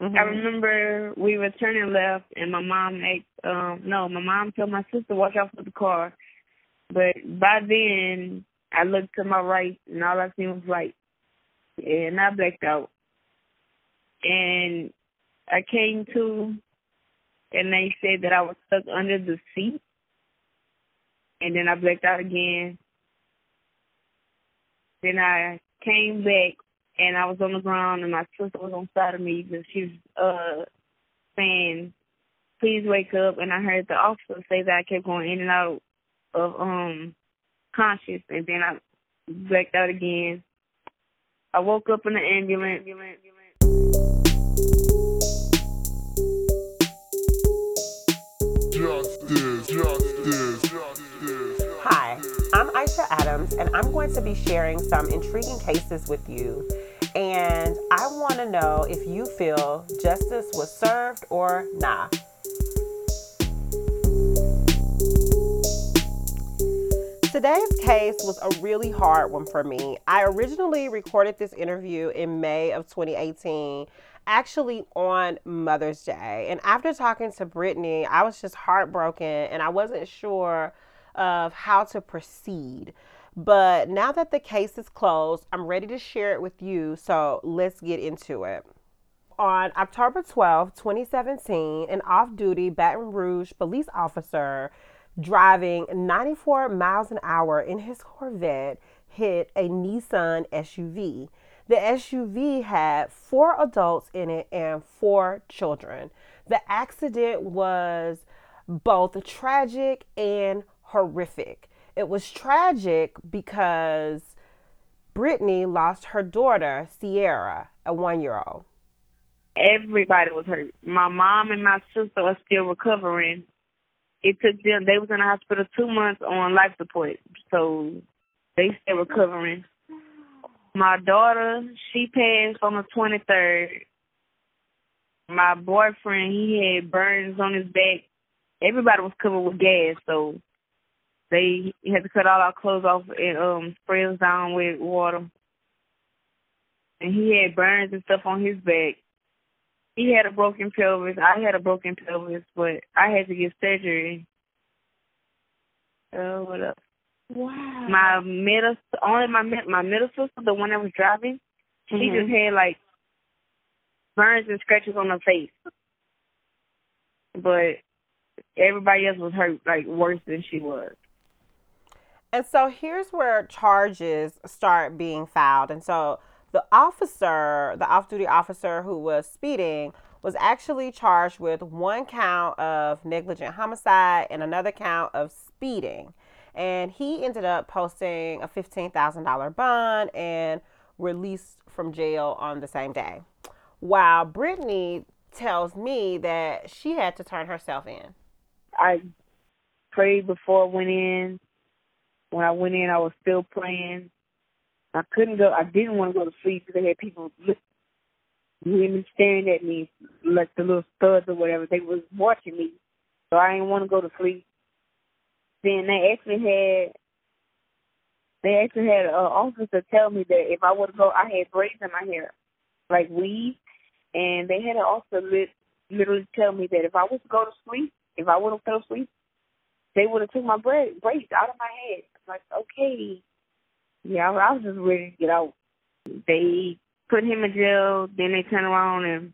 Mhm. I remember we were turning left, and my mom made um no, my mom told my sister watch out for the car. But by then, I looked to my right, and all I seen was light, and I blacked out. And I came to, and they said that I was stuck under the seat, and then I blacked out again. Then I came back and I was on the ground and my sister was on side of me because she was uh saying, Please wake up and I heard the officer say that I kept going in and out of um conscious and then I blacked out again. I woke up in the ambulance. Justice, justice. Hi, I'm Aisha Adams, and I'm going to be sharing some intriguing cases with you. And I want to know if you feel justice was served or nah. Today's case was a really hard one for me. I originally recorded this interview in May of 2018, actually on Mother's Day. And after talking to Brittany, I was just heartbroken and I wasn't sure of how to proceed. But now that the case is closed, I'm ready to share it with you. So let's get into it. On October 12, 2017, an off duty Baton Rouge police officer driving 94 miles an hour in his Corvette hit a Nissan SUV. The SUV had four adults in it and four children. The accident was both tragic and horrific. It was tragic because Brittany lost her daughter, Sierra, a one year old. Everybody was hurt. My mom and my sister are still recovering. It took them they was in the hospital two months on life support. So they still recovering. My daughter, she passed on the twenty third. My boyfriend, he had burns on his back. Everybody was covered with gas, so they had to cut all our clothes off and um spray us down with water. And he had burns and stuff on his back. He had a broken pelvis. I had a broken pelvis, but I had to get surgery. Uh, what else? Wow. My middle, only my my middle sister, the one that was driving, she Mhm. just had like burns and scratches on her face. But everybody else was hurt like worse than she was. And so here's where charges start being filed. And so the officer, the off duty officer who was speeding, was actually charged with one count of negligent homicide and another count of speeding. And he ended up posting a $15,000 bond and released from jail on the same day. While Brittany tells me that she had to turn herself in. I prayed before I went in. When I went in, I was still praying. I couldn't go. I didn't want to go to sleep because they had people look, women staring at me like the little studs or whatever. They was watching me, so I didn't want to go to sleep. Then they actually had they actually had an officer tell me that if I would go, I had braids in my hair, like weave, and they had an officer lit, literally tell me that if I was to go to sleep, if I would have fell asleep, they would have took my bra- braids out of my head. Like, okay. Yeah, I, I was just ready to get out. They put him in jail, then they turn around and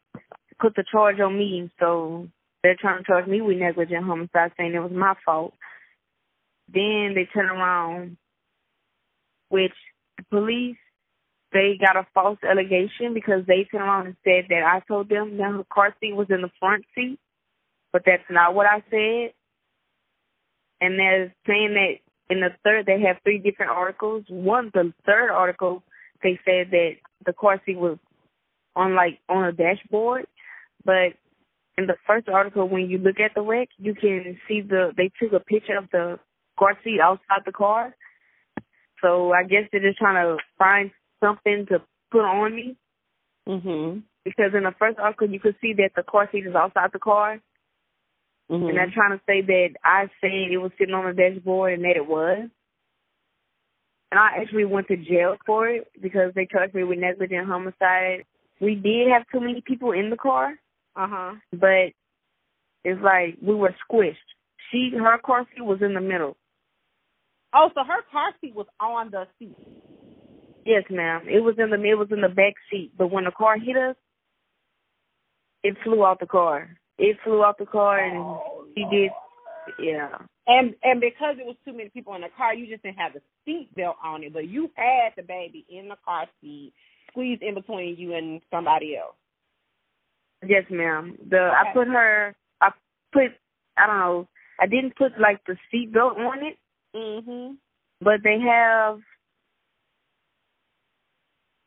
put the charge on me. So they're trying to charge me with negligent homicide, saying it was my fault. Then they turn around, which the police, they got a false allegation because they turned around and said that I told them that her car seat was in the front seat, but that's not what I said. And they're saying that in the third, they have three different articles. One, the third article, they said that the car seat was on like on a dashboard, but in the first article, when you look at the wreck, you can see the they took a picture of the car seat outside the car. So I guess they're just trying to find something to put on me Mhm. because in the first article you could see that the car seat is outside the car, Mhm. and they're trying to say that I said it was sitting on the dashboard and that it was. And I actually went to jail for it because they charged me with negligent homicide we did have too many people in the car, Uh huh. but it's like we were squished. She her car seat was in the middle. Oh, so her car seat was on the seat. Yes, ma'am. It was in the it was in the back seat, but when the car hit us, it flew out the car. It flew out the car, and she did. Yeah. And and because it was too many people in the car, you just didn't have the seat belt on it, but you had the baby in the car seat, squeezed in between you and somebody else. Yes, ma'am. The I put her. I put. I don't know. I didn't put like the seat belt on it, Mhm. but they have.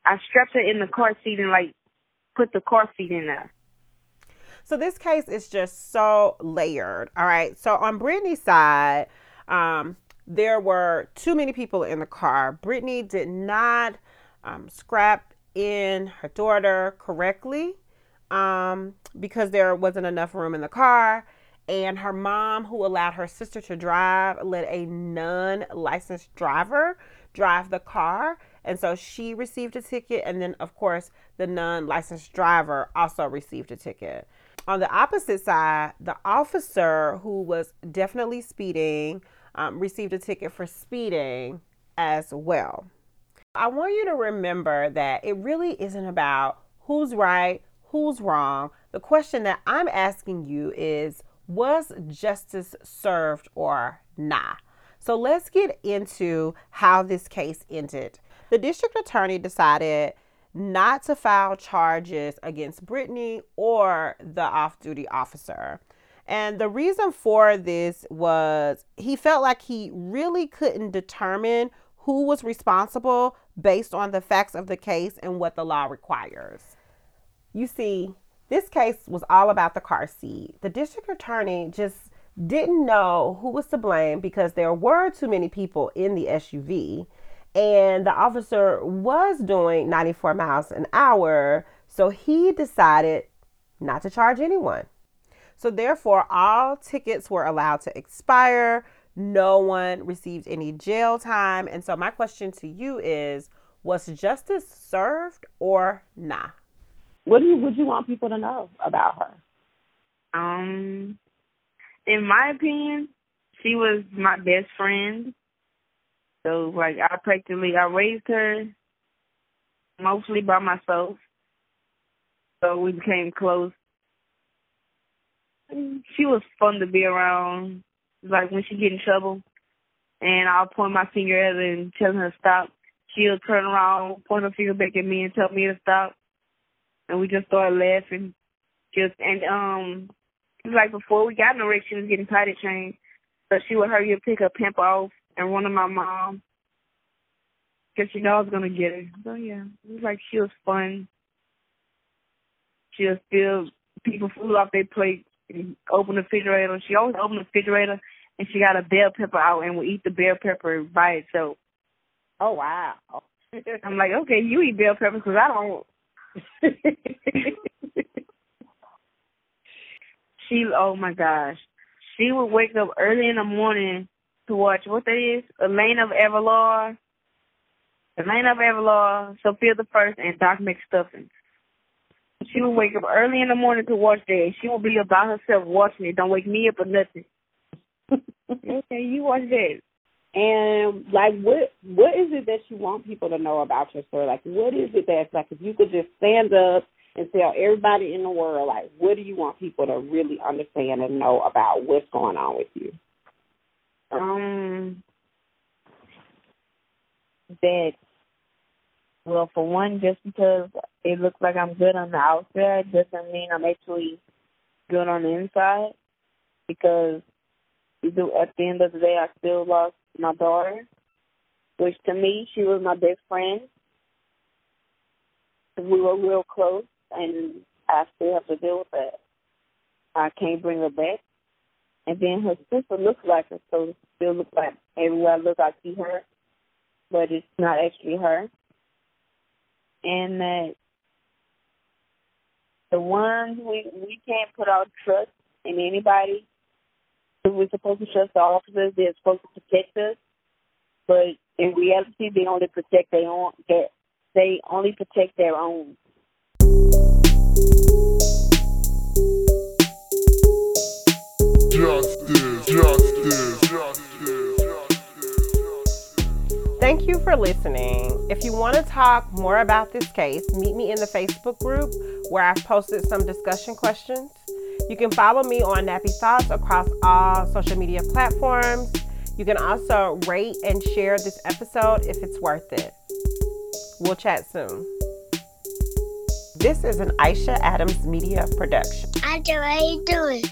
I strapped her in the car seat and like put the car seat in there. So this case is just so layered. All right. So on Brittany's side, um, there were too many people in the car. Brittany did not um, scrap in her daughter correctly um, because there wasn't enough room in the car. And her mom, who allowed her sister to drive, let a non licensed driver drive the car. And so she received a ticket. And then, of course, the non licensed driver also received a ticket. On the opposite side, the officer who was definitely speeding um, received a ticket for speeding as well. I want you to remember that it really isn't about who's right, who's wrong. The question that I'm asking you is was justice served or not? So let's get into how this case ended. The district attorney decided not to file charges against Brittany or the off duty officer. And the reason for this was he felt like he really couldn't determine who was responsible based on the facts of the case and what the law requires. You see, this case was all about the car seat. The district attorney just didn't know who was to blame because there were too many people in the SUV and the officer was doing 94 miles an hour. So he decided not to charge anyone. So therefore, all tickets were allowed to expire. No one received any jail time. And so my question to you is, was justice served or not? What do you would you want people to know about her? Um, in my opinion, she was my best friend. So like I practically I raised her mostly by myself. So we became close. She was fun to be around. Like when she get in trouble and I'll point my finger at her and tell her to stop. She'll turn around, point her finger back at me and tell me to stop. And we just started laughing. Just and um like before we got wreck she was getting potty trained. So she would hurry up pick her pimp off and one of my mom. Cause she know I was gonna get her. So yeah. It was like she was fun. She'll steal people food off their plate and open the refrigerator. She always open the refrigerator and she got a bell pepper out and will eat the bell pepper by itself. Oh wow. I'm like, okay, you eat bell peppers because I don't. she, oh my gosh, she would wake up early in the morning to watch what that is, Elena of Avalor, Elena of Avalor, Sofia the First, and Doc McStuffins. She would wake up early in the morning to watch that. She would be about herself watching it. Don't wake me up or nothing. okay, you watch that. And like, what what is it that you want people to know about your story? Like, what is it that's like? If you could just stand up and tell everybody in the world, like, what do you want people to really understand and know about what's going on with you? Um, that well, for one, just because it looks like I'm good on the outside doesn't mean I'm actually good on the inside. Because at the end of the day, I still lost my daughter, which to me, she was my best friend. We were real close, and I still have to deal with that. I can't bring her back. And then her sister looks like her, so still looks like everywhere I look, I see her, but it's not actually her. And that the ones we we can't put our trust in anybody. We're supposed to trust the officers; they're supposed to protect us, but in reality, they only protect their own. They they only protect their own. Justice, justice, justice, Thank you for listening. If you want to talk more about this case, meet me in the Facebook group where I've posted some discussion questions. You can follow me on Nappy Thoughts across all social media platforms. You can also rate and share this episode if it's worth it. We'll chat soon. This is an Aisha Adams Media production. Aisha, how you doing?